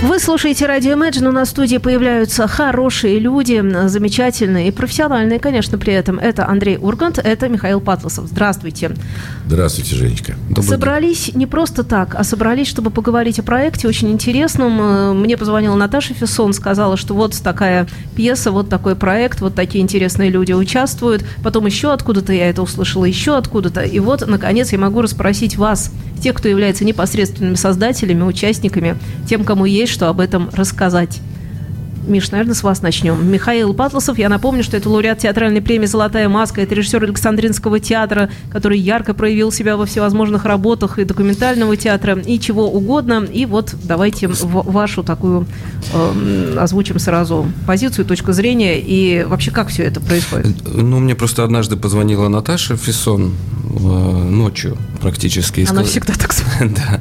Вы слушаете радио Imagine. У нас в студии появляются хорошие люди, замечательные и профессиональные, конечно, при этом. Это Андрей Ургант, это Михаил Патласов. Здравствуйте. Здравствуйте, Женечка. Добрый собрались день. не просто так, а собрались, чтобы поговорить о проекте очень интересном. Мне позвонила Наташа Фессон, сказала, что вот такая пьеса, вот такой проект, вот такие интересные люди участвуют. Потом еще откуда-то я это услышала, еще откуда-то. И вот, наконец, я могу расспросить вас, тех, кто является непосредственными создателями, участниками, тем, кому есть что об этом рассказать. Миш, наверное, с вас начнем. Михаил Патласов, я напомню, что это лауреат театральной премии «Золотая маска», это режиссер Александринского театра, который ярко проявил себя во всевозможных работах и документального театра, и чего угодно. И вот давайте вашу такую э, озвучим сразу позицию, точку зрения, и вообще как все это происходит. Ну, мне просто однажды позвонила Наташа Фессон э, ночью практически. Она сказала, всегда так да.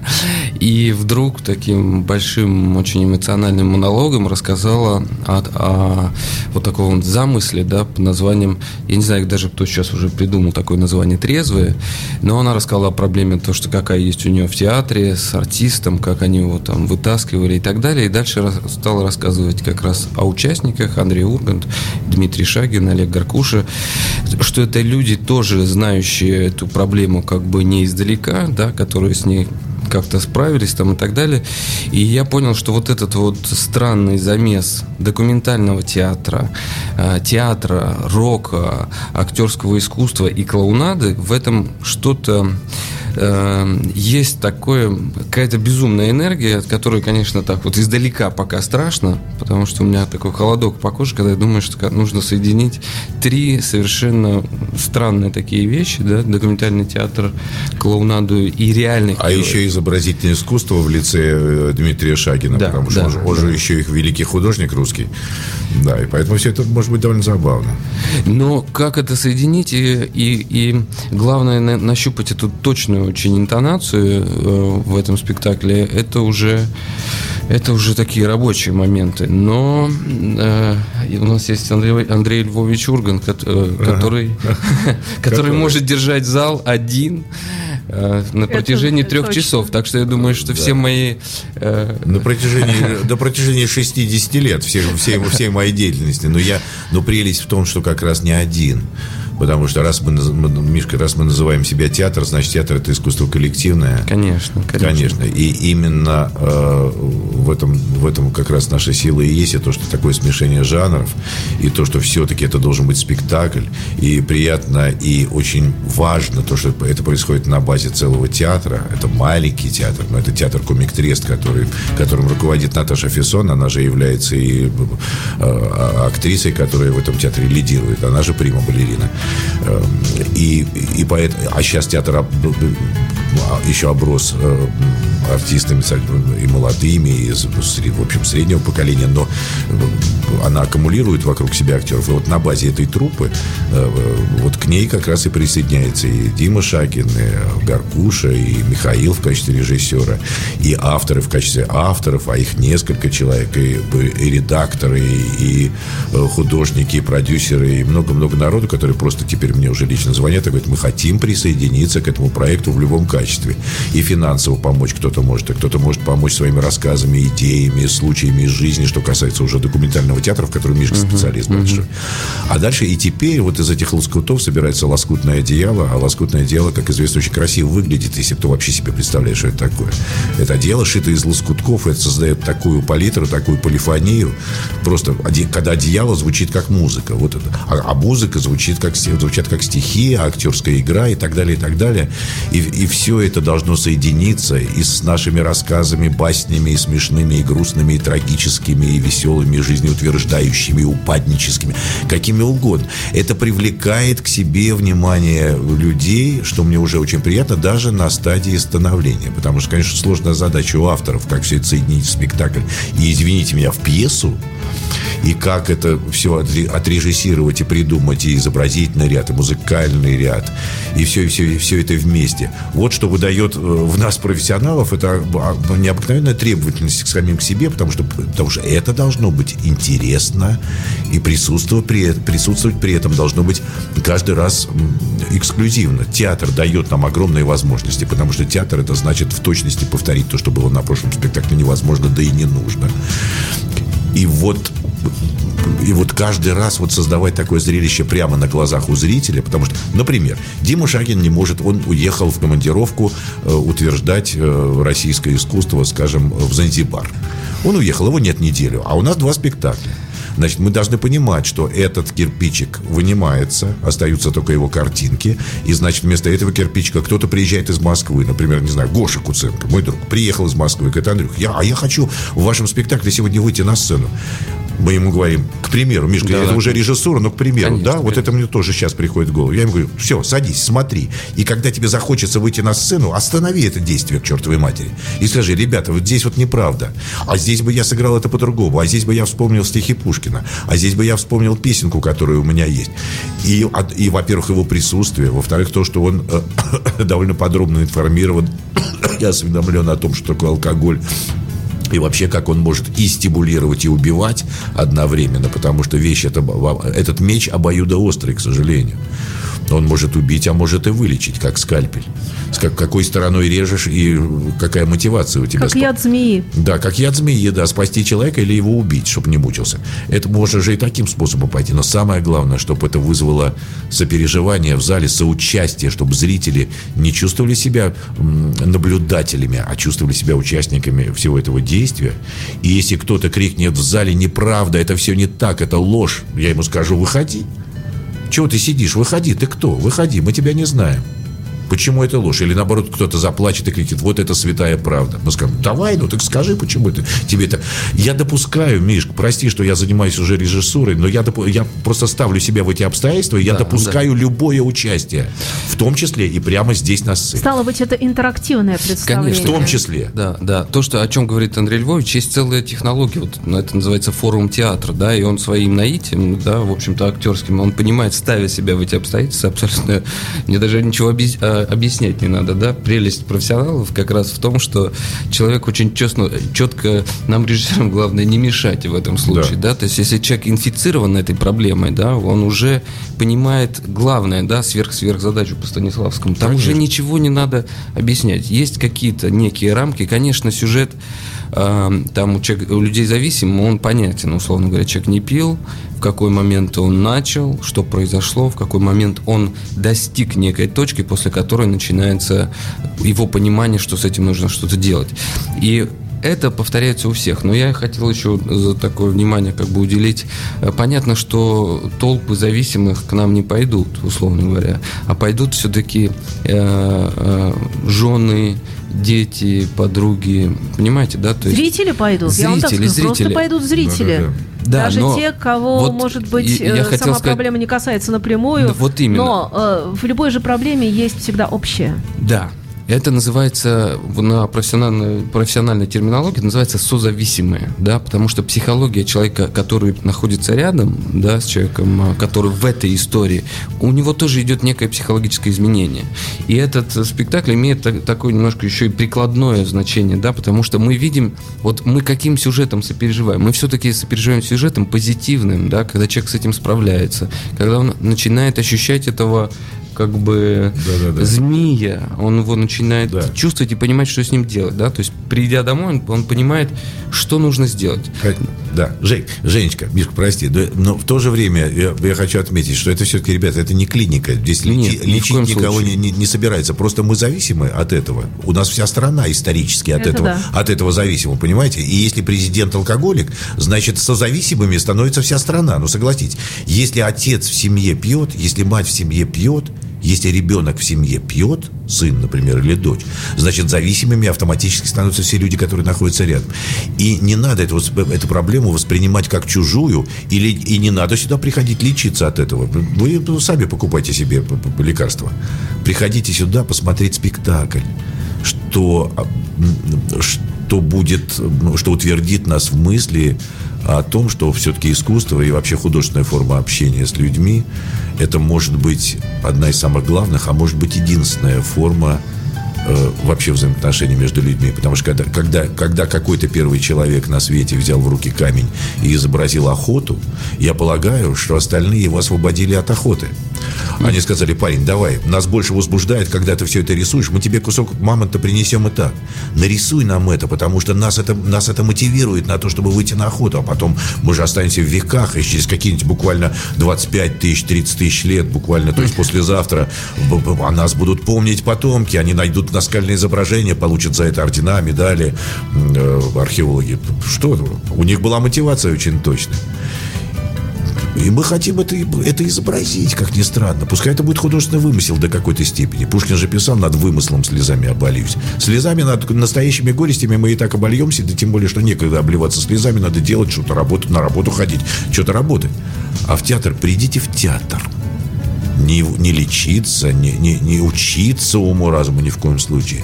И вдруг таким большим, очень эмоциональным монологом рассказала о, о вот таком замысле, да, под названием, я не знаю даже, кто сейчас уже придумал такое название «Трезвые», но она рассказала о проблеме, то, что какая есть у нее в театре с артистом, как они его там вытаскивали и так далее. И дальше стала рассказывать как раз о участниках, Андрей Ургант, Дмитрий Шагин, Олег Гаркуша, что это люди тоже знающие эту проблему как бы не издалека, да, которые с ней как-то справились там и так далее. И я понял, что вот этот вот странный замес документального театра, э, театра, рока, актерского искусства и клоунады, в этом что-то э, есть такое, какая-то безумная энергия, от которой, конечно, так вот издалека пока страшно, потому что у меня такой холодок по коже, когда я думаю, что нужно соединить три совершенно странные такие вещи, да, документальный театр, клоунаду и реальный. А еще изобразительное искусство в лице э, Дмитрия Шагина, да, потому что да, он, он да. же еще их великий художник русский. Да, и поэтому все это может быть довольно забавно. Но как это соединить и, и, и главное на, нащупать эту точную очень интонацию э, в этом спектакле, это уже это уже такие рабочие моменты. Но э, у нас есть Андрей, Андрей Львович Урган, э, который, который может держать зал один э, на протяжении это трех точно. часов. Так что я думаю, что да. все мои... Э... На протяжении, до протяжении 60 лет всей, всей, всей моей деятельности. Но, я, но прелесть в том, что как раз не один. Потому что раз мы, Мишка, раз мы называем себя театр, значит, театр – это искусство коллективное. Конечно, конечно. Конечно. И именно э, в, этом, в этом как раз наша сила и есть, и то, что такое смешение жанров, и то, что все-таки это должен быть спектакль. И приятно, и очень важно то, что это происходит на базе целого театра. Это маленький театр, но это театр Комик Трест, который, которым руководит Наташа Фессон. Она же является и э, а, актрисой, которая в этом театре лидирует. Она же прима-балерина. Эм, и, и поэтому, а сейчас театр еще оброс э, артистами и молодыми, и, в общем, среднего поколения, но она аккумулирует вокруг себя актеров. И вот на базе этой труппы э, вот к ней как раз и присоединяется и Дима Шагин, и Гаркуша, и Михаил в качестве режиссера, и авторы в качестве авторов, а их несколько человек, и, и редакторы, и, э, художники, и продюсеры, и много-много народу, которые просто теперь мне уже лично звонят и говорят, мы хотим присоединиться к этому проекту в любом качестве. И финансово помочь кто-то может, а кто-то может помочь своими рассказами, идеями, случаями из жизни, что касается уже документального театра, в котором Мишка специалист uh-huh. большой. А дальше и теперь вот из этих лоскутов собирается лоскутное одеяло, а лоскутное одеяло, как известно, очень красиво выглядит, если кто вообще себе представляет, что это такое. Это одеяло шито из лоскутков, это создает такую палитру, такую полифонию. Просто когда одеяло звучит как музыка. Вот это. А, а музыка звучит как, звучат как стихи, актерская игра и так далее, и так далее. И, и все это должно соединиться и с нашими рассказами, баснями, и смешными, и грустными, и трагическими, и веселыми, и жизнеутверждающими, и упадническими, какими угодно. Это привлекает к себе внимание людей, что мне уже очень приятно, даже на стадии становления. Потому что, конечно, сложная задача у авторов, как все это соединить в спектакль. И, извините меня, в пьесу, И как это все отрежиссировать и придумать, и изобразительный ряд, и музыкальный ряд, и все, и все, и все это вместе. Вот что выдает э, в нас профессионалов, это необыкновенная требовательность к самим к себе, потому что, потому что это должно быть интересно, и присутствовать при, присутствовать при этом должно быть каждый раз эксклюзивно. Театр дает нам огромные возможности, потому что театр это значит в точности повторить то, что было на прошлом спектакле невозможно, да и не нужно. И вот и вот каждый раз вот создавать такое зрелище прямо на глазах у зрителя, потому что, например, Дима Шагин не может, он уехал в командировку э, утверждать э, российское искусство, скажем, в Занзибар. Он уехал, его нет неделю, а у нас два спектакля. Значит, мы должны понимать, что этот кирпичик вынимается, остаются только его картинки, и, значит, вместо этого кирпичика кто-то приезжает из Москвы, например, не знаю, Гоша Куценко, мой друг, приехал из Москвы, говорит, Андрюх, я, а я хочу в вашем спектакле сегодня выйти на сцену мы ему говорим, к примеру, Мишка, да, это да. уже режиссура, но к примеру, конечно, да, конечно. вот это мне тоже сейчас приходит в голову. Я ему говорю, все, садись, смотри. И когда тебе захочется выйти на сцену, останови это действие к чертовой матери. И скажи, ребята, вот здесь вот неправда. А здесь бы я сыграл это по-другому. А здесь бы я вспомнил стихи Пушкина. А здесь бы я вспомнил песенку, которая у меня есть. И, и во-первых, его присутствие. Во-вторых, то, что он э, довольно подробно информирован и осведомлен о том, что такое алкоголь и вообще, как он может и стимулировать, и убивать одновременно, потому что вещь это, этот меч обоюдоострый, к сожалению. Он может убить, а может и вылечить, как скальпель. С как, какой стороной режешь и какая мотивация у тебя. Как яд змеи. Да, как яд змеи, да, спасти человека или его убить, чтобы не мучился. Это можно же и таким способом пойти. Но самое главное, чтобы это вызвало сопереживание в зале, соучастие, чтобы зрители не чувствовали себя наблюдателями, а чувствовали себя участниками всего этого действия. И если кто-то крикнет в зале «неправда», это все не так, это ложь, я ему скажу «выходи». Чего ты сидишь? Выходи, ты кто? Выходи, мы тебя не знаем. Почему это ложь? Или наоборот, кто-то заплачет и кричит, вот это святая правда. Мы скажем, давай, ну так скажи, почему это тебе это... Я допускаю, Миш, прости, что я занимаюсь уже режиссурой, но я, доп... я просто ставлю себя в эти обстоятельства, и я да, допускаю да. любое участие, в том числе и прямо здесь на сцене. Стало быть, это интерактивное представление. Конечно. В том числе. Да, да. То, что, о чем говорит Андрей Львович, есть целая технология, вот, ну, это называется форум театра, да, и он своим наитием, да, в общем-то, актерским, он понимает, ставя себя в эти обстоятельства, абсолютно, мне даже ничего объяснить объяснять не надо, да? Прелесть профессионалов как раз в том, что человек очень честно, четко, нам, режиссерам, главное не мешать в этом случае, да. да? То есть, если человек инфицирован этой проблемой, да, он уже понимает главное, да, сверх-сверх задачу по Станиславскому. Там Конечно. уже ничего не надо объяснять. Есть какие-то некие рамки. Конечно, сюжет там у, человека, у людей зависим, он понятен, условно говоря. Человек не пил, в какой момент он начал, что произошло, в какой момент он достиг некой точки, после которой начинается его понимание, что с этим нужно что-то делать. И это повторяется у всех. Но я хотел еще за такое внимание как бы уделить. Понятно, что толпы зависимых к нам не пойдут, условно говоря, а пойдут все-таки э, э, жены, дети, подруги, понимаете, да? То есть зрители пойдут, зрители, я вам так скажу, зрители. просто пойдут зрители. Да, да, да. Да, Даже но те, кого, вот может быть, я, я э, сама сказать, проблема не касается напрямую. Да, вот именно. Но э, в любой же проблеме есть всегда общее. Да, это называется на профессиональной, профессиональной терминологии называется созависимые, да, потому что психология человека, который находится рядом, да, с человеком, а, который в этой истории, у него тоже идет некое психологическое изменение. И этот спектакль имеет такое немножко еще и прикладное значение, да, потому что мы видим, вот мы каким сюжетом сопереживаем. Мы все-таки сопереживаем сюжетом позитивным, да, когда человек с этим справляется, когда он начинает ощущать этого как бы да, да, да. змея, он его начинает да. чувствовать и понимать, что с ним делать, да, то есть придя домой, он, он понимает, что нужно сделать. Да, Жень, Женечка, Мишка, прости, но в то же время я, я хочу отметить, что это все-таки, ребята, это не клиника, здесь Нет, лечить никого не, не, не собирается, просто мы зависимы от этого, у нас вся страна исторически от это этого, да. от этого зависима, понимаете, и если президент алкоголик, значит, созависимыми становится вся страна, ну согласитесь, если отец в семье пьет, если мать в семье пьет, если ребенок в семье пьет, сын, например, или дочь, значит, зависимыми автоматически становятся все люди, которые находятся рядом. И не надо эту, эту проблему воспринимать как чужую, или, и не надо сюда приходить лечиться от этого. Вы сами покупайте себе лекарства. Приходите сюда посмотреть спектакль, что, что будет, что утвердит нас в мысли о том, что все-таки искусство и вообще художественная форма общения с людьми это может быть одна из самых главных, а может быть единственная форма Э, вообще взаимоотношения между людьми. Потому что когда, когда, когда какой-то первый человек на свете взял в руки камень и изобразил охоту, я полагаю, что остальные его освободили от охоты. Они сказали, парень, давай, нас больше возбуждает, когда ты все это рисуешь, мы тебе кусок мамонта принесем и так. Нарисуй нам это, потому что нас это, нас это мотивирует на то, чтобы выйти на охоту, а потом мы же останемся в веках, и через какие-нибудь буквально 25 тысяч, 30 тысяч лет, буквально, то есть послезавтра, о нас будут помнить потомки, они найдут наскальные изображения, получат за это ордена, медали, э, археологи. Что? У них была мотивация очень точная. И мы хотим это, это изобразить, как ни странно. Пускай это будет художественный вымысел до какой-то степени. Пушкин же писал над вымыслом слезами обольюсь. Слезами над настоящими горестями мы и так обольемся, да тем более, что некогда обливаться слезами, надо делать что-то, работать, на работу ходить, что-то работать. А в театр придите в театр не, не лечиться, не, не, не учиться уму-разуму ни в коем случае,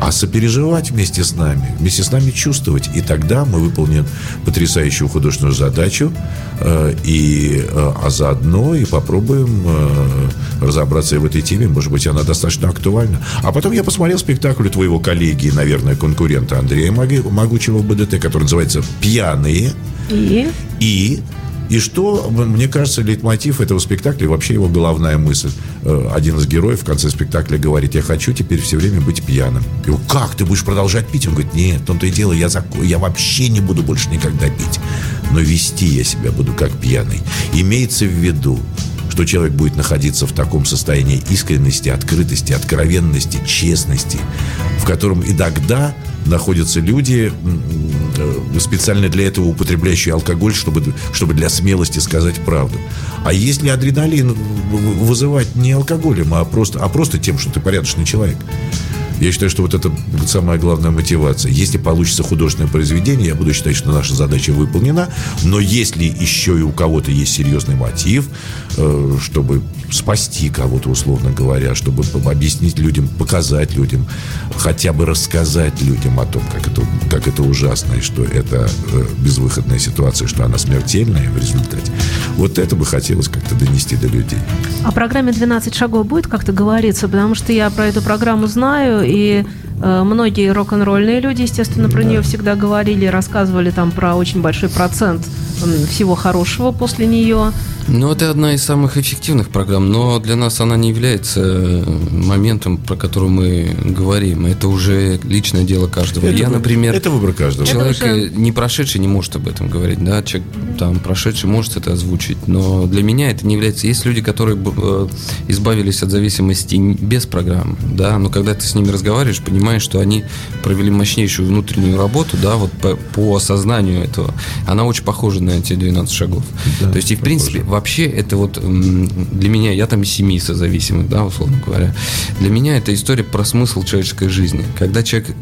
а сопереживать вместе с нами, вместе с нами чувствовать. И тогда мы выполним потрясающую художественную задачу, э, и, э, а заодно и попробуем э, разобраться и в этой теме. Может быть, она достаточно актуальна. А потом я посмотрел спектакль твоего коллеги, наверное, конкурента Андрея Могучего в БДТ, который называется «Пьяные». И? И и что, мне кажется, лейтмотив этого спектакля, вообще его головная мысль. Э, один из героев в конце спектакля говорит, я хочу теперь все время быть пьяным. Я говорю, как, ты будешь продолжать пить? Он говорит, нет, в том-то и дело, я, зак... я вообще не буду больше никогда пить. Но вести я себя буду как пьяный. Имеется в виду, что человек будет находиться в таком состоянии искренности, открытости, откровенности, честности, в котором и тогда находятся люди, э, специально для этого употребляющие алкоголь, чтобы, чтобы для смелости сказать правду. А если адреналин вызывать не алкоголем, а просто, а просто тем, что ты порядочный человек, я считаю, что вот это самая главная мотивация. Если получится художественное произведение, я буду считать, что наша задача выполнена. Но если еще и у кого-то есть серьезный мотив, э, чтобы спасти кого-то, условно говоря, чтобы объяснить людям, показать людям, хотя бы рассказать людям о том, как это, как это ужасно, и что это э, безвыходная ситуация, что она смертельная в результате. Вот это бы хотелось как-то донести до людей. О программе «12 шагов» будет как-то говориться? Потому что я про эту программу знаю, и многие рок-н-ролльные люди, естественно, про да. нее всегда говорили, рассказывали там про очень большой процент всего хорошего после нее. Ну, это одна из самых эффективных программ, но для нас она не является э, моментом, про который мы говорим. Это уже личное дело каждого. Это Я, например, это выбор каждого. Человек уже... не прошедший не может об этом говорить, да, человек там прошедший может это озвучить, но для меня это не является. Есть люди, которые э, избавились от зависимости без программ, да, но когда ты с ними разговариваешь, понимаешь, что они провели мощнейшую внутреннюю работу, да, вот по, по осознанию этого. Она очень похожа на эти 12 шагов. Да, То есть и в принципе вообще это вот для меня, я там семьи созависимый, да, условно говоря. Для меня это история про смысл человеческой жизни. Когда человек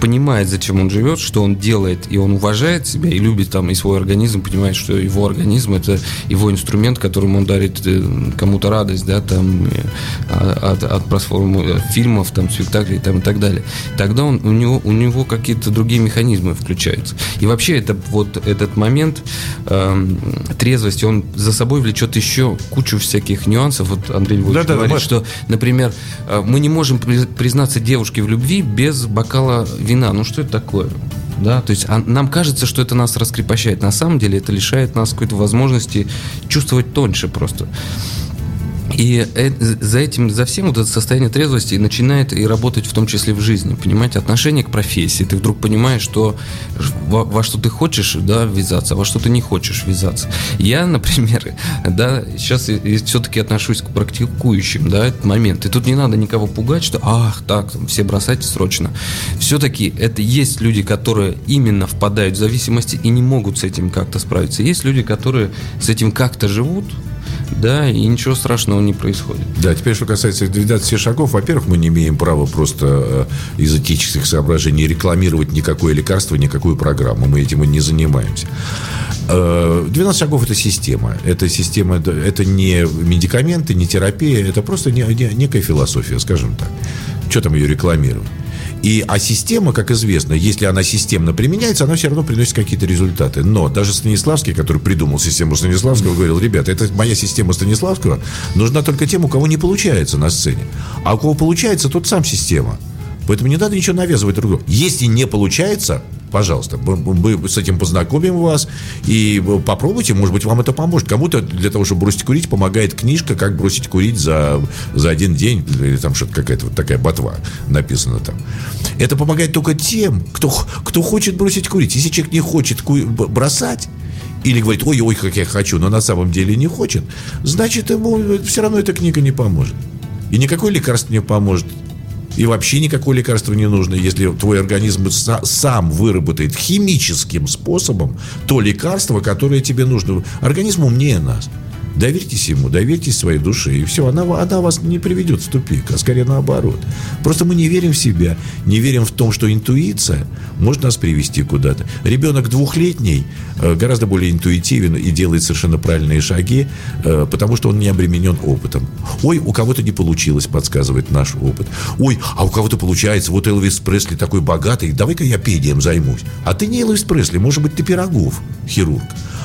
понимает, зачем он живет, что он делает, и он уважает себя и любит там и свой организм, понимает, что его организм это его инструмент, которым он дарит э, кому-то радость, да, там э, от, от просмотра фильмов, там, спектаклей там, и так далее. Тогда он, у него, у него какие-то другие механизмы включаются. И вообще это вот этот момент э, трезвости, он за собой влечет еще кучу всяких нюансов. Вот Андрей Львович да, говорит, да, что, например, э, мы не можем признаться девушке в любви без бокала вина, ну что это такое? Да, то есть а, нам кажется, что это нас раскрепощает. На самом деле это лишает нас какой-то возможности чувствовать тоньше просто. И э, за этим, за всем вот это состояние трезвости начинает и работать в том числе в жизни, понимаете, отношение к профессии. Ты вдруг понимаешь, что во, во что ты хочешь, да, ввязаться, а во что ты не хочешь ввязаться. Я, например, да, сейчас все-таки отношусь к практикующим, да, этот момент. И тут не надо никого пугать, что, ах, так, все бросайте срочно. Все-таки это есть люди, которые именно впадают в зависимости и не могут с этим как-то справиться. Есть люди, которые с этим как-то живут, да, и ничего страшного не происходит. Да, теперь, что касается 12 шагов, во-первых, мы не имеем права просто э, из этических соображений рекламировать никакое лекарство, никакую программу. Мы этим и не занимаемся. 12 э, шагов – это система. Это система, это не медикаменты, не терапия, это просто некая философия, скажем так. Что там ее рекламировать? И, а система, как известно, если она системно применяется, она все равно приносит какие-то результаты. Но даже Станиславский, который придумал систему Станиславского, говорил, ребята, это моя система Станиславского, нужна только тем, у кого не получается на сцене. А у кого получается, тот сам система. Поэтому не надо ничего навязывать друг другу. Если не получается, пожалуйста, мы, с этим познакомим вас и попробуйте, может быть, вам это поможет. Кому-то для того, чтобы бросить курить, помогает книжка «Как бросить курить за, за один день», или там что-то какая-то вот такая ботва написана там. Это помогает только тем, кто, кто хочет бросить курить. Если человек не хочет ку- бросать, или говорит, ой, ой, как я хочу, но на самом деле не хочет, значит, ему все равно эта книга не поможет. И никакой лекарство не поможет. И вообще никакое лекарство не нужно, если твой организм сам выработает химическим способом то лекарство, которое тебе нужно. Организм умнее нас. Доверьтесь ему, доверьтесь своей душе, и все, она, она вас не приведет в тупик, а скорее наоборот. Просто мы не верим в себя, не верим в том, что интуиция может нас привести куда-то. Ребенок двухлетний э, гораздо более интуитивен и делает совершенно правильные шаги, э, потому что он не обременен опытом. Ой, у кого-то не получилось, подсказывает наш опыт. Ой, а у кого-то получается, вот Элвис Пресли такой богатый, давай-ка я педием займусь. А ты не Элвис Пресли, может быть, ты Пирогов, хирург.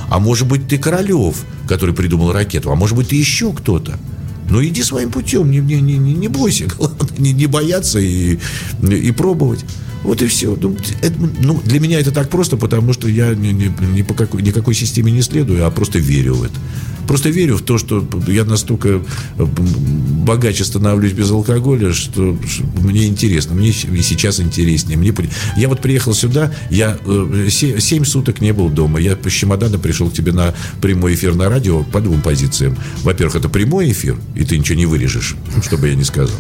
А может быть, ты Королев, который придумал ракету. А может быть, ты еще кто-то. Ну, иди своим путем, не, не, не, не бойся, главное, не, не бояться и, и пробовать. Вот и все. Ну, это, ну, для меня это так просто, потому что я ни, ни, ни по какой, никакой системе не следую, а просто верю в это. Просто верю в то, что я настолько э, богаче становлюсь без алкоголя, что мне интересно. Мне сейчас интереснее. Мне... Я вот приехал сюда, я 7 э, суток не был дома. Я по чемодану пришел к тебе на прямой эфир на радио по двум позициям. Во-первых, это прямой эфир, и ты ничего не вырежешь, чтобы я не сказал.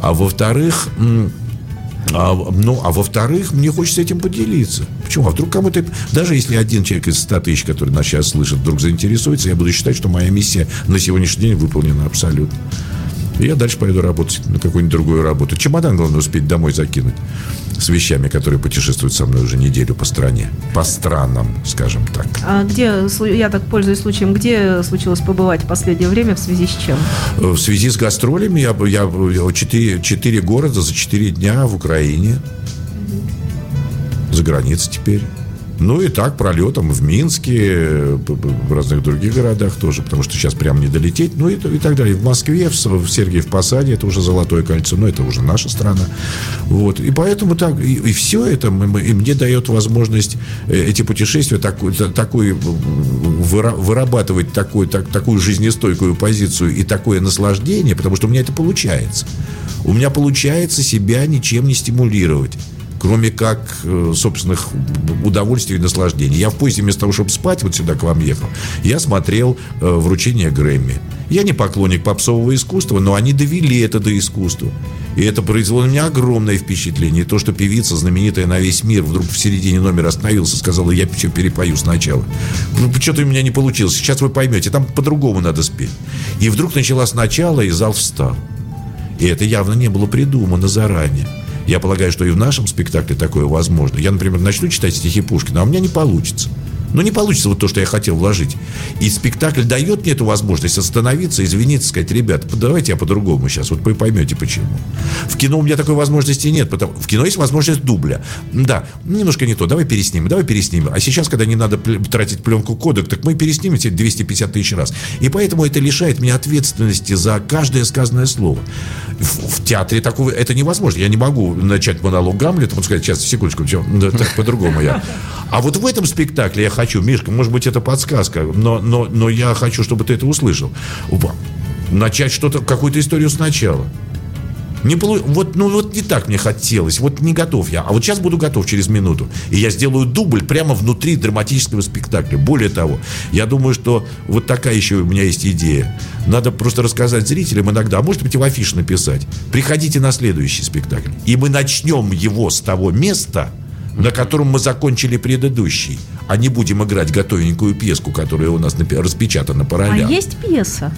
А во-вторых, а, ну, а во-вторых, мне хочется этим поделиться. Почему? А вдруг кому-то... Даже если один человек из 100 тысяч, который нас сейчас слышит, вдруг заинтересуется, я буду считать, что моя миссия на сегодняшний день выполнена абсолютно. И я дальше пойду работать на какую-нибудь другую работу. Чемодан, главное, успеть домой закинуть с вещами, которые путешествуют со мной уже неделю по стране. По странам, скажем так. А где, я так пользуюсь случаем, где случилось побывать в последнее время, в связи с чем? Э, в связи с гастролями. Я, я 4, 4 города за 4 дня в Украине. За границей теперь. Ну и так пролетом в Минске, в разных других городах тоже, потому что сейчас прям не долететь. Ну и, и так далее. В Москве, в, в Сергиев Посаде, это уже Золотое кольцо, но это уже наша страна. Вот. И поэтому так, и, и все это и мне дает возможность э, эти путешествия так, такой, вырабатывать такой, так, такую жизнестойкую позицию и такое наслаждение, потому что у меня это получается. У меня получается себя ничем не стимулировать кроме как э, собственных удовольствий и наслаждений. Я в поезде вместо того, чтобы спать, вот сюда к вам ехал, я смотрел э, вручение Грэмми. Я не поклонник попсового искусства, но они довели это до искусства. И это произвело на меня огромное впечатление. И то, что певица, знаменитая на весь мир, вдруг в середине номера остановилась и сказала, я все перепою сначала. Ну, что-то у меня не получилось. Сейчас вы поймете, там по-другому надо спеть. И вдруг начала сначала, и зал встал. И это явно не было придумано заранее. Я полагаю, что и в нашем спектакле такое возможно. Я, например, начну читать стихи Пушкина, а у меня не получится. Но не получится вот то, что я хотел вложить. И спектакль дает мне эту возможность остановиться, извиниться, сказать, ребят, давайте я по-другому сейчас, вот вы поймете почему. В кино у меня такой возможности нет, потому в кино есть возможность дубля. Да, немножко не то, давай переснимем, давай переснимем. А сейчас, когда не надо тратить пленку кодек, так мы переснимем эти 250 тысяч раз. И поэтому это лишает меня ответственности за каждое сказанное слово. В, в театре такого это невозможно. Я не могу начать монолог Гамлета, сказать, сейчас, секундочку, так по-другому я. А вот в этом спектакле я хочу, Мишка, может быть, это подсказка, но, но, но я хочу, чтобы ты это услышал. Начать что-то, какую-то историю сначала. Не полу... вот, ну, вот не так мне хотелось. Вот не готов я. А вот сейчас буду готов через минуту. И я сделаю дубль прямо внутри драматического спектакля. Более того, я думаю, что вот такая еще у меня есть идея. Надо просто рассказать зрителям иногда, а может быть и в афише написать. Приходите на следующий спектакль. И мы начнем его с того места, на котором мы закончили предыдущий, а не будем играть готовенькую пьеску, которая у нас распечатана по ролям. А есть пьеса?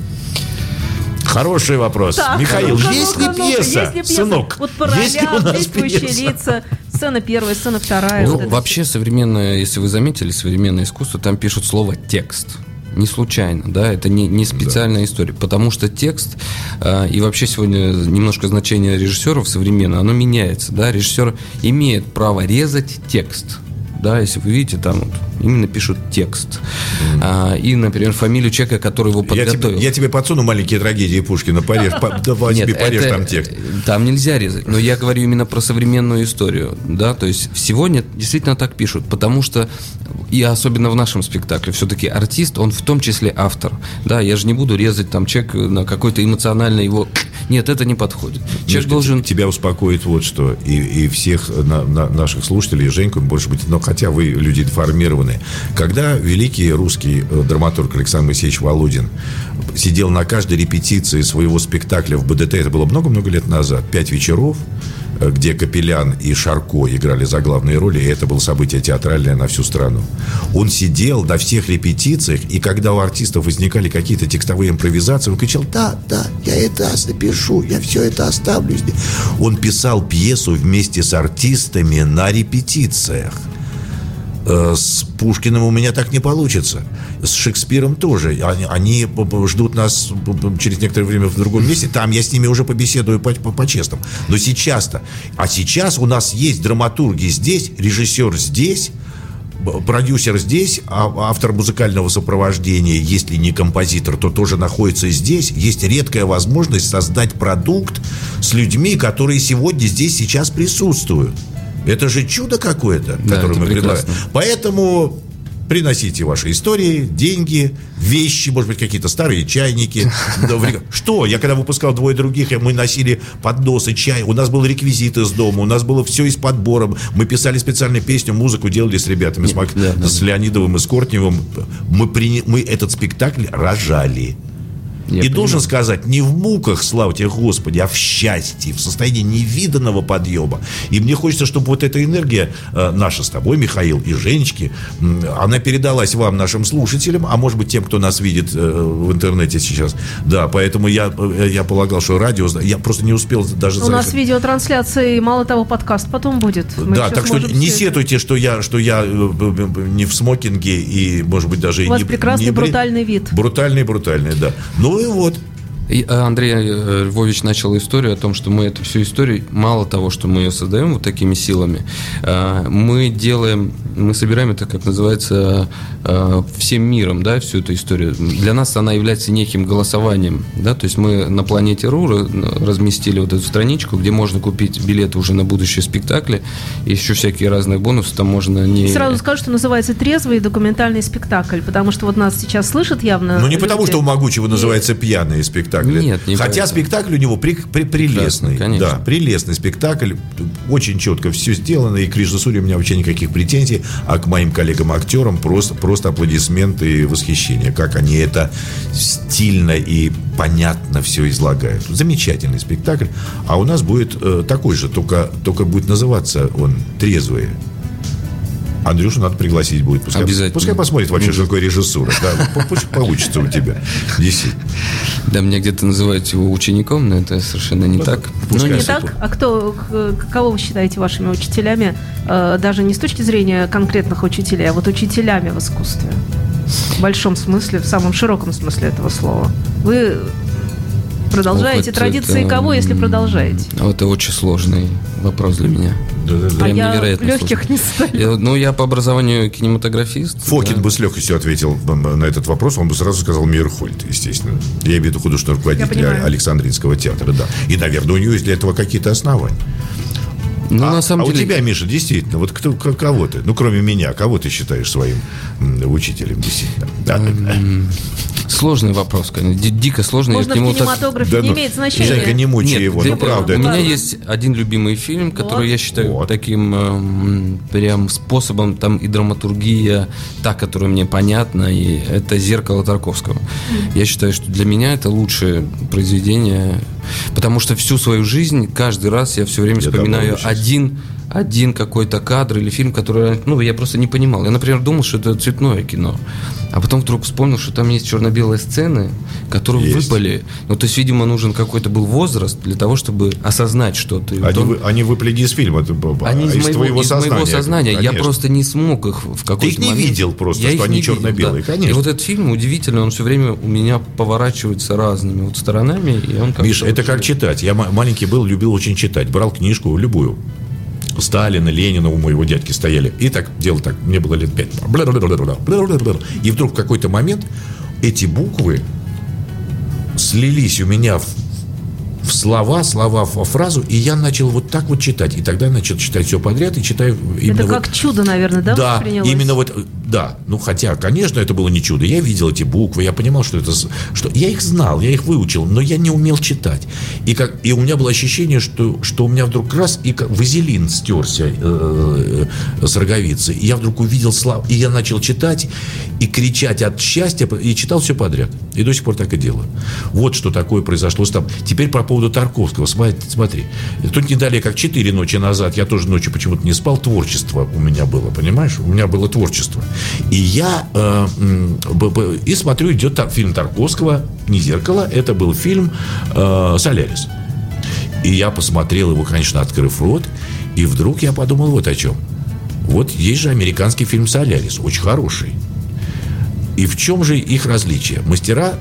Хороший вопрос. Так, Михаил, ну, есть, ли ну, пьеса, есть ли пьеса? Сынок, вот по ролям, есть ли у нас действующие пьеса? лица, сцена первая, сцена вторая. Ну, вот вообще, современное, если вы заметили, современное искусство, там пишут слово «текст». Не случайно, да, это не, не специальная да. история, потому что текст э, и вообще сегодня немножко значение режиссеров современно, оно меняется, да, режиссер имеет право резать текст, да, если вы видите, там вот, именно пишут текст. Mm. А, и, например, фамилию человека, который его подготовил. Я тебе, я тебе подсуну маленькие трагедии Пушкина, порежь, давай тебе порежь там текст. Там нельзя резать, но я говорю именно про современную историю, да, то есть сегодня действительно так пишут, потому что, и особенно в нашем спектакле, все-таки артист, он в том числе автор, да, я же не буду резать там человек на какой-то эмоциональный его... Нет, это не подходит. Человек Между должен... Тебя успокоит вот что, и, и всех на, на наших слушателей, Женьку, может быть, но хотя вы люди информированные. Когда великий русский э, драматург Александр Моисеевич Володин сидел на каждой репетиции своего спектакля в БДТ, это было много-много лет назад, пять вечеров, э, где Капелян и Шарко играли за главные роли, и это было событие театральное на всю страну. Он сидел на всех репетициях, и когда у артистов возникали какие-то текстовые импровизации, он кричал, да, да, я это напишу, я все это оставлю. Он писал пьесу вместе с артистами на репетициях. Э, с Пушкиным у меня так не получится. С Шекспиром тоже. Они, они ждут нас через некоторое время в другом месте. Там я с ними уже побеседую по-честному. По Но сейчас-то... А сейчас у нас есть драматурги здесь, режиссер здесь, продюсер здесь, а автор музыкального сопровождения, если не композитор, то тоже находится здесь. Есть редкая возможность создать продукт с людьми, которые сегодня здесь сейчас присутствуют. Это же чудо какое-то, да, которое мы предлагаем. Поэтому приносите ваши истории, деньги, вещи, может быть, какие-то старые чайники. Что? Я когда выпускал двое других, мы носили подносы, чай. У нас был реквизит из дома, у нас было все из подбора. Мы писали специальную песню, музыку делали с ребятами, с, Мак... да, да. с Леонидовым и с Кортневым. Мы, при... мы этот спектакль рожали. Я и понимаю. должен сказать, не в муках, слава тебе Господи, а в счастье, в состоянии невиданного подъема. И мне хочется, чтобы вот эта энергия э, наша с тобой, Михаил, и Женечки, она передалась вам, нашим слушателям, а может быть тем, кто нас видит э, в интернете сейчас. Да, поэтому я, э, я полагал, что радио, я просто не успел даже... У заехать. нас видеотрансляция и, мало того, подкаст потом будет. Мы да, так что не сетуйте, что я, что я не в смокинге и, может быть, даже У и вас не... прекрасный не брутальный вид. Брутальный, брутальный, да. Ну, ну и вот. И э, Андрей э, Львович начал историю о том, что мы эту всю историю, мало того, что мы ее создаем вот такими силами, э, мы делаем, мы собираем это, как называется, всем миром, да, всю эту историю. Для нас она является неким голосованием, да, то есть мы на планете РУ разместили вот эту страничку, где можно купить билеты уже на будущие спектакли, и еще всякие разные бонусы, там можно не... Сразу скажу, что называется трезвый документальный спектакль, потому что вот нас сейчас слышат явно... Ну не люди. потому, что у Могучего называется пьяный спектакль, спектакле. Нет, не Хотя поэтому. спектакль у него при, при, прелестный. Прекрасно, да, прелестный спектакль. Очень четко все сделано. И к режиссуре у меня вообще никаких претензий. А к моим коллегам-актерам просто, просто аплодисменты и восхищение. Как они это стильно и понятно все излагают. Замечательный спектакль. А у нас будет э, такой же, только, только будет называться он «Трезвые». Андрюшу надо пригласить будет. Пускай, Обязательно. Пускай посмотрит вообще, что такое режиссура. Да, пусть получится у тебя. Действительно. Да, мне где-то называют его учеником, но это совершенно не ну, так. Ну, не так? А кто, кого вы считаете вашими учителями, э, даже не с точки зрения конкретных учителей, а вот учителями в искусстве? В большом смысле, в самом широком смысле этого слова. Вы продолжаете Опыт традиции это, кого, если продолжаете? Это очень сложный вопрос для меня. Да, да, да. Прям а невероятно я легких не ставлю. Ну, я по образованию кинематографист. Фокин да. бы с легкостью ответил на этот вопрос, он бы сразу сказал Мирхольд, естественно. Я имею в виду художественный руководитель Александринского театра, да. И, наверное, у него есть для этого какие-то основания. Ну, а, на самом а деле... у тебя, Миша, действительно, вот кто, кого ты, ну, кроме меня, кого ты считаешь своим учителем, действительно? Сложный вопрос, конечно. Дико сложный. Можно в кинематографе так... не да, ну, имеет значения. Женька, не мучай Нет, его, ну правда. У меня есть один любимый фильм, который вот. я считаю вот. таким э, прям способом, там и драматургия, та, которая мне понятна, и это «Зеркало Тарковского». Я считаю, что для меня это лучшее произведение, потому что всю свою жизнь, каждый раз я все время я вспоминаю один один какой-то кадр или фильм, который, ну, я просто не понимал. Я, например, думал, что это цветное кино. А потом вдруг вспомнил, что там есть черно-белые сцены, которые есть. выпали. Ну, то есть, видимо, нужен какой-то был возраст для того, чтобы осознать что-то. Они, вот он... вы, они выпали из фильма, это, они из, из моего, твоего из сознания. моего сознания. Конечно. Я просто не смог их в какой-то Ты их не момент. видел просто, я что они черно-белые, да. конечно. И вот этот фильм удивительно, он все время у меня поворачивается разными вот сторонами. И он Миш, это как читать. Я маленький был, любил очень читать. Брал книжку, любую. Сталина, Ленина у моего дядьки стояли. И так, дело так, мне было лет пять. И вдруг в какой-то момент эти буквы слились у меня в в слова, слова в фразу, и я начал вот так вот читать. И тогда начал читать все подряд и читаю именно Это как вот, чудо, наверное, да? Да, именно вот, да. Ну, хотя, конечно, это было не чудо. Я видел эти буквы, я понимал, что это, что я их знал, я их выучил, но я не умел читать. И как, и у меня было ощущение, что, что у меня вдруг раз и вазелин стерся э, э, с роговицы. И я вдруг увидел славу, и я начал читать и кричать от счастья, и читал все подряд. И до сих пор так и делаю. Вот что такое произошло с там. Теперь по поводу Тарковского. Смотри, смотри. Тут не далее, как четыре ночи назад, я тоже ночью почему-то не спал, творчество у меня было, понимаешь? У меня было творчество. И я э, и смотрю, идет там фильм Тарковского, не «Зеркало», это был фильм э, «Солярис». И я посмотрел его, конечно, открыв рот, и вдруг я подумал вот о чем. Вот есть же американский фильм «Солярис», очень хороший. И в чем же их различие? Мастера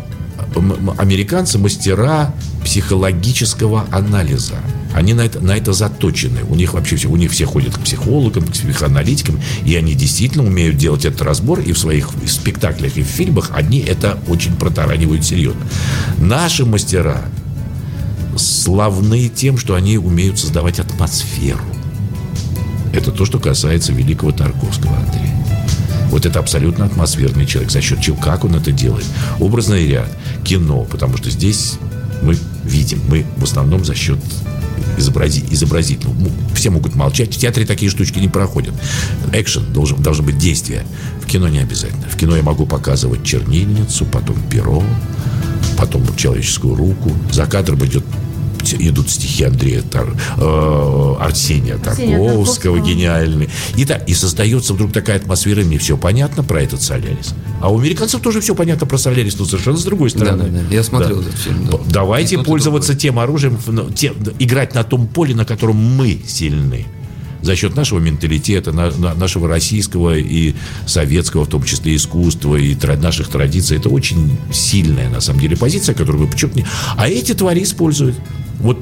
американцы мастера психологического анализа. Они на это, на это заточены. У них вообще все, у них все ходят к психологам, к психоаналитикам, и они действительно умеют делать этот разбор, и в своих спектаклях и в фильмах они это очень протаранивают серьезно. Наши мастера славны тем, что они умеют создавать атмосферу. Это то, что касается великого Тарковского Андрея. Вот это абсолютно атмосферный человек. За счет чего? Как он это делает? Образный ряд, кино, потому что здесь мы видим, мы в основном за счет изобрази, изобразительного. Ну, все могут молчать. В театре такие штучки не проходят. Экшен должен, должно быть действие. В кино не обязательно. В кино я могу показывать чернильницу, потом перо, потом человеческую руку. За кадром идет идут стихи Андрея Тар, э, Арсения Тарковского, гениальные. И, да, и создается вдруг такая атмосфера, мне все понятно про этот Солярис. А у американцев тоже все понятно про Солярис, но совершенно с другой стороны. Да, да, да. Я смотрел да. этот фильм. Да. Давайте пользоваться тем оружием, тем, играть на том поле, на котором мы сильны за счет нашего менталитета, на, на, нашего российского и советского, в том числе искусства и тра- наших традиций. Это очень сильная, на самом деле, позиция, которую вы подчеркните. А эти твари используют вот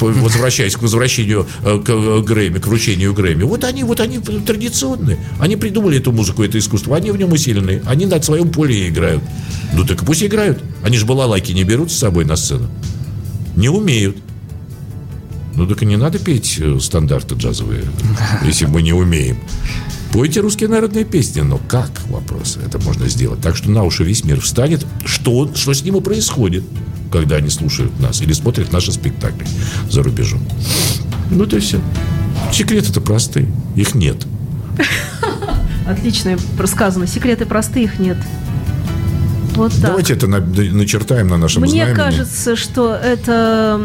возвращаясь к возвращению э, к э, Грэмми, к вручению Грэмми, вот они, вот они традиционные. Они придумали эту музыку, это искусство, они в нем усилены. Они на своем поле играют. Ну так и пусть играют. Они же балалайки не берут с собой на сцену. Не умеют. Ну так и не надо петь э, стандарты джазовые, если мы не умеем. Пойте русские народные песни, но как вопрос это можно сделать? Так что на уши весь мир встанет, что, что с ним и происходит когда они слушают нас или смотрят наши спектакли за рубежом. Ну, это все. Секреты-то простые. Их нет. Отлично рассказано. Секреты простые, их нет. Вот так. Давайте это начертаем на нашем Мне знамени. кажется, что это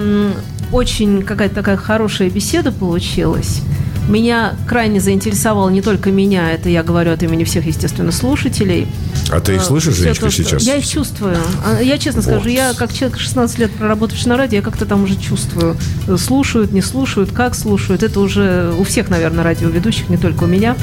очень какая-то такая хорошая беседа получилась. Меня крайне заинтересовало не только меня, это я говорю от имени всех, естественно, слушателей. А ты их слышишь, Женечка, сейчас? Я их чувствую. А, я честно вот. скажу, я как человек 16 лет проработавший на радио, я как-то там уже чувствую. Слушают, не слушают, как слушают. Это уже у всех, наверное, радиоведущих, не только у меня.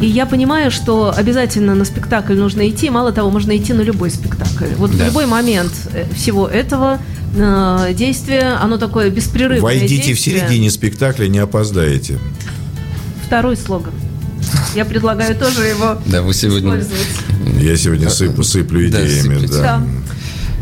И я понимаю, что обязательно на спектакль нужно идти. Мало того, можно идти на любой спектакль. Вот да. в любой момент э, всего этого э, действие, оно такое беспрерывное Войдите действие. в середине спектакля, не опоздаете второй слоган. Я предлагаю тоже его да, вы сегодня... использовать. Я сегодня сыплю, сыплю идеями. Да, да.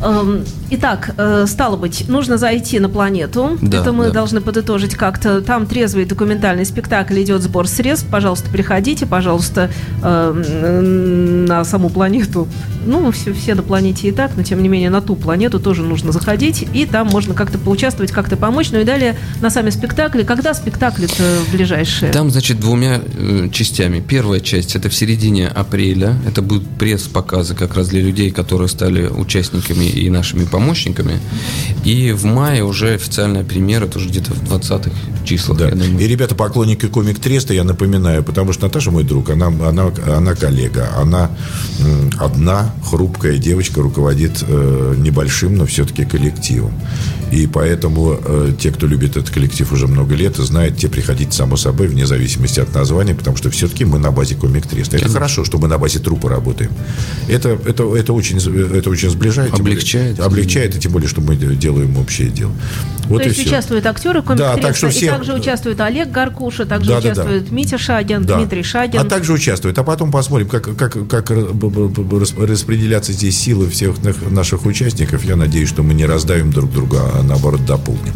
Эм, итак, э, стало быть, нужно зайти на планету. Да, Это мы да. должны подытожить как-то. Там трезвый документальный спектакль, идет сбор средств. Пожалуйста, приходите, пожалуйста, эм, на саму планету. Ну, все, все на планете и так, но тем не менее на ту планету тоже нужно заходить. И там можно как-то поучаствовать, как-то помочь. Ну и далее на сами спектакли. Когда спектакли-то ближайшие? Там, значит, двумя э, частями. Первая часть это в середине апреля. Это будут пресс-показы как раз для людей, которые стали участниками и нашими помощниками. И в мае уже официальная премьера, тоже где-то в 20-х числах. Да. И ребята, поклонники комик Треста, я напоминаю, потому что Наташа мой друг, она, она, она коллега, она одна хрупкая девочка руководит э, небольшим, но все-таки коллективом. И поэтому э, те, кто любит этот коллектив уже много лет, знают, те приходить само собой, вне зависимости от названия, потому что все-таки мы на базе комик Треста. Это хорошо, что мы на базе трупа работаем. Это, это, это, очень, это очень сближает. Облегчает. Более, облегчает, и тем более, что мы делаем общее дело. Вот То есть все. участвуют актеры комик да, так что все... и также участвует Олег Гаркуша, также да, участвует да, да. Митя Шагин, да. Дмитрий Шагин. А также участвует. А потом посмотрим, как, как, как распределяться здесь силы всех наших участников. Я надеюсь, что мы не раздавим друг друга, а наоборот дополним.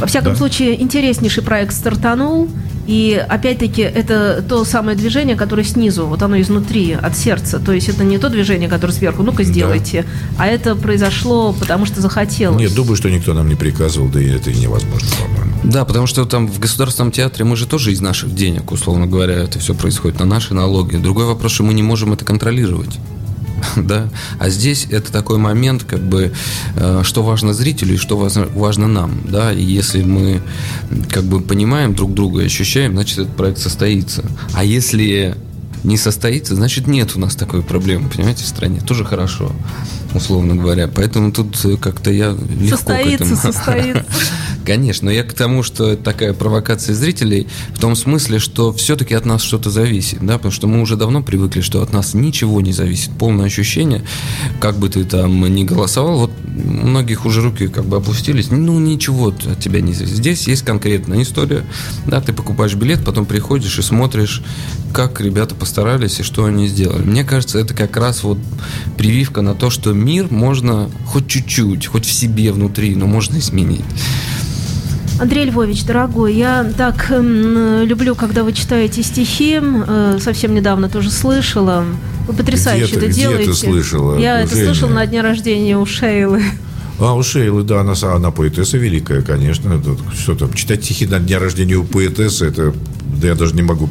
Во всяком да. случае, интереснейший проект стартанул. И опять-таки это то самое движение, которое снизу, вот оно изнутри, от сердца. То есть это не то движение, которое сверху, ну-ка сделайте, да. а это произошло, потому что захотелось. Нет, думаю, что никто нам не приказывал, да и это невозможно, по-моему. Да, потому что там в государственном театре мы же тоже из наших денег, условно говоря, это все происходит на наши налоги. Другой вопрос, что мы не можем это контролировать. да, а здесь это такой момент, как бы, э, что важно зрителю и что важно нам, да, и если мы, как бы, понимаем друг друга и ощущаем, значит, этот проект состоится. А если не состоится, значит, нет у нас такой проблемы, понимаете, в стране. Тоже хорошо, условно говоря. Поэтому тут как-то я легко состоится, к этому. Состоится. Конечно, но я к тому, что это такая провокация зрителей в том смысле, что все-таки от нас что-то зависит, да, потому что мы уже давно привыкли, что от нас ничего не зависит. Полное ощущение, как бы ты там ни голосовал, вот многих уже руки как бы опустились, ну ничего от тебя не зависит. Здесь есть конкретная история, да, ты покупаешь билет, потом приходишь и смотришь, как ребята постарались и что они сделали. Мне кажется, это как раз вот прививка на то, что мир можно хоть чуть-чуть, хоть в себе внутри, но можно изменить. Андрей Львович, дорогой, я так э, люблю, когда вы читаете стихи. Э, совсем недавно тоже слышала. Вы потрясающе это делаете. Где ты слышала? Я это слышала на дне рождения у Шейлы. А, у Шейлы, да, она, она поэтесса великая, конечно. Что там, читать стихи на дне рождения у поэтессы, это да я даже не могу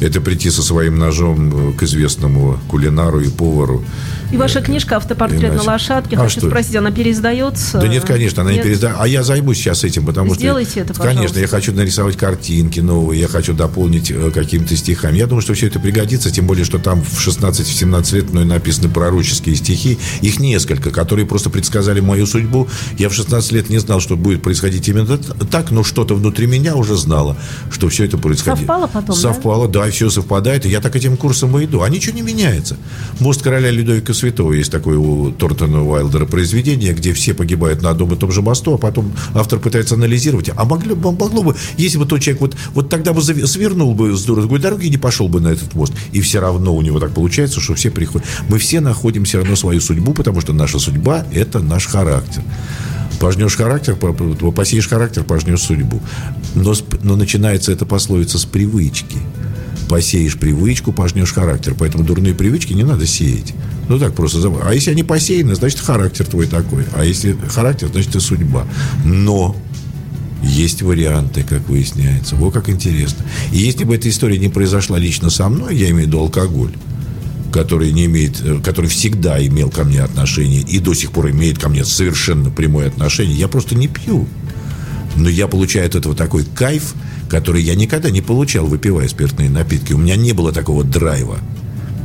это прийти со своим ножом к известному кулинару и повару. И ваша книжка «Автопортрет на лошадке», а хочу что? спросить, она переиздается? Да нет, конечно, она нет. не переиздается. А я займусь сейчас этим, потому Сделайте что... это, пожалуйста. Конечно, я хочу нарисовать картинки новые, я хочу дополнить э, какими-то стихами. Я думаю, что все это пригодится, тем более, что там в 16-17 лет мной написаны пророческие стихи. Их несколько, которые просто предсказали мою судьбу. Я в 16 лет не знал, что будет происходить именно так, но что-то внутри меня уже знало, что все это происходит. Совпало потом, Совпало, да, да все совпадает. И я так этим курсом и иду. А ничего не меняется. Мост короля Людовика Святого есть такое у Тортона Уайлдера произведение, где все погибают на одном и том же мосту, а потом автор пытается анализировать. А могло, могло бы, если бы тот человек вот, вот тогда бы свернул бы с другой дороги и не пошел бы на этот мост. И все равно у него так получается, что все приходят. Мы все находим все равно свою судьбу, потому что наша судьба – это наш характер. Пожнешь характер, посеешь характер, пожнешь судьбу. Но, но начинается это пословица с привычки. Посеешь привычку, пожнешь характер. Поэтому дурные привычки не надо сеять. Ну так просто. А если они посеяны, значит характер твой такой. А если характер, значит и судьба. Но есть варианты, как выясняется. Вот как интересно. И если бы эта история не произошла лично со мной, я имею в виду алкоголь, который не имеет, э, который всегда имел ко мне отношение и до сих пор имеет ко мне совершенно прямое отношение, я просто не пью. Но я получаю от этого такой кайф, который я никогда не получал, выпивая спиртные напитки. У меня не было такого драйва.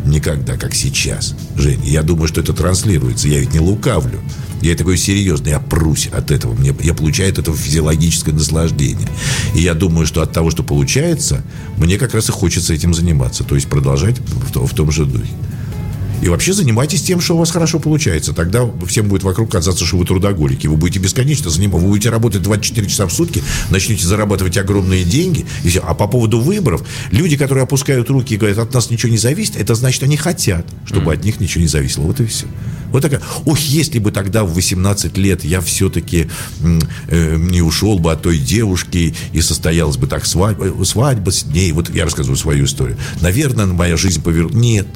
Никогда, как сейчас. Жень, я думаю, что это транслируется. Я ведь не лукавлю. Я такой серьезный, я прусь от этого. Мне, я получаю от этого физиологическое наслаждение. И я думаю, что от того, что получается, мне как раз и хочется этим заниматься. То есть продолжать в, в том же духе. И вообще занимайтесь тем, что у вас хорошо получается. Тогда всем будет вокруг казаться, что вы трудоголики. Вы будете бесконечно заниматься. Вы будете работать 24 часа в сутки, начнете зарабатывать огромные деньги. И все. А по поводу выборов, люди, которые опускают руки и говорят, от нас ничего не зависит, это значит, они хотят, чтобы mm. от них ничего не зависело. Вот и все. Вот такая. Ох, если бы тогда в 18 лет я все-таки э, не ушел бы от той девушки и состоялась бы так свадьба, свадьба с ней. Вот я рассказываю свою историю. Наверное, моя жизнь повернулась. Нет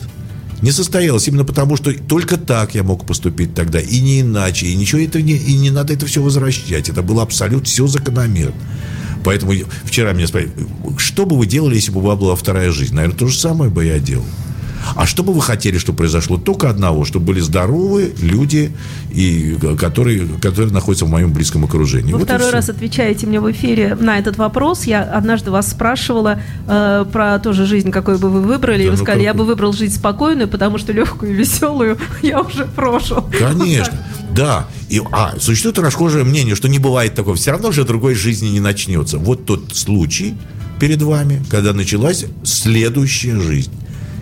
не состоялось именно потому, что только так я мог поступить тогда, и не иначе, и ничего это не, и не надо это все возвращать. Это было абсолютно все закономерно. Поэтому вчера меня спросили, что бы вы делали, если бы у вас была вторая жизнь? Наверное, то же самое бы я делал. А что бы вы хотели, чтобы произошло? Только одного, чтобы были здоровые люди, и, которые, которые находятся в моем близком окружении. Вы вот второй раз отвечаете мне в эфире на этот вопрос. Я однажды вас спрашивала э, про тоже жизнь, какую бы вы выбрали. Да, и вы ну, сказали, как... я бы выбрал жизнь спокойную, потому что легкую и веселую я уже прожил. Конечно. Да. И, а, существует расхожее мнение, что не бывает такого. Все равно же другой жизни не начнется. Вот тот случай перед вами, когда началась следующая жизнь.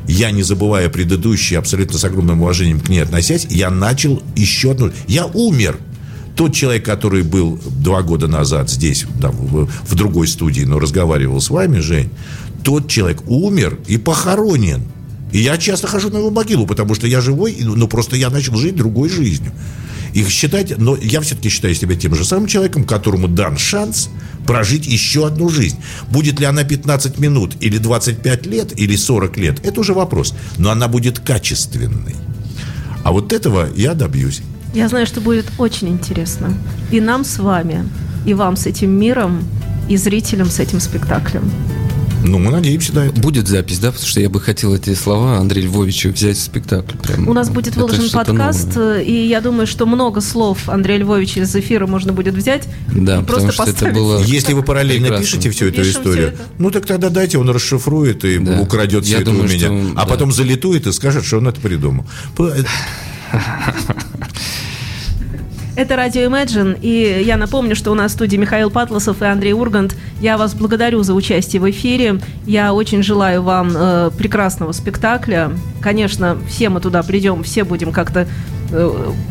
Я, не забывая предыдущие, абсолютно с огромным уважением к ней относясь, я начал еще одну... Я умер. Тот человек, который был два года назад здесь, да, в, в другой студии, но разговаривал с вами, Жень, тот человек умер и похоронен. И я часто хожу на его могилу, потому что я живой, ну просто я начал жить другой жизнью. Их считать, но я все-таки считаю себя тем же самым человеком, которому дан шанс прожить еще одну жизнь. Будет ли она 15 минут, или 25 лет, или 40 лет, это уже вопрос. Но она будет качественной. А вот этого я добьюсь. Я знаю, что будет очень интересно. И нам с вами, и вам с этим миром, и зрителям с этим спектаклем. Ну, мы надеемся, да. Это. Будет запись, да? Потому что я бы хотел эти слова Андрея Львовича взять в спектакль. Прям. У нас будет выложен подкаст, новое. и я думаю, что много слов Андрея Львовича из эфира можно будет взять да, и просто что поставить. Это было Если вы параллельно прекрасно. пишете всю эту Пишем историю, это. ну так тогда дайте, он расшифрует и да. украдет все я это думаю, у меня. Что, а да. потом залитует и скажет, что он это придумал. Это радио Imagine, и я напомню, что у нас в студии Михаил Патласов и Андрей Ургант. Я вас благодарю за участие в эфире. Я очень желаю вам э, прекрасного спектакля. Конечно, все мы туда придем, все будем как-то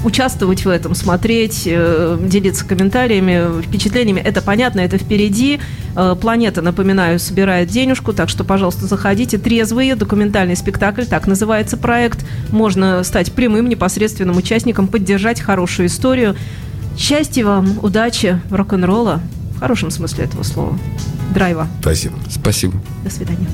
участвовать в этом, смотреть, э, делиться комментариями, впечатлениями. Это понятно, это впереди. Э, Планета, напоминаю, собирает денежку, так что, пожалуйста, заходите. Трезвые, документальный спектакль, так называется проект. Можно стать прямым, непосредственным участником, поддержать хорошую историю. Счастья вам, удачи, рок-н-ролла, в хорошем смысле этого слова. Драйва. Спасибо. Спасибо. До свидания.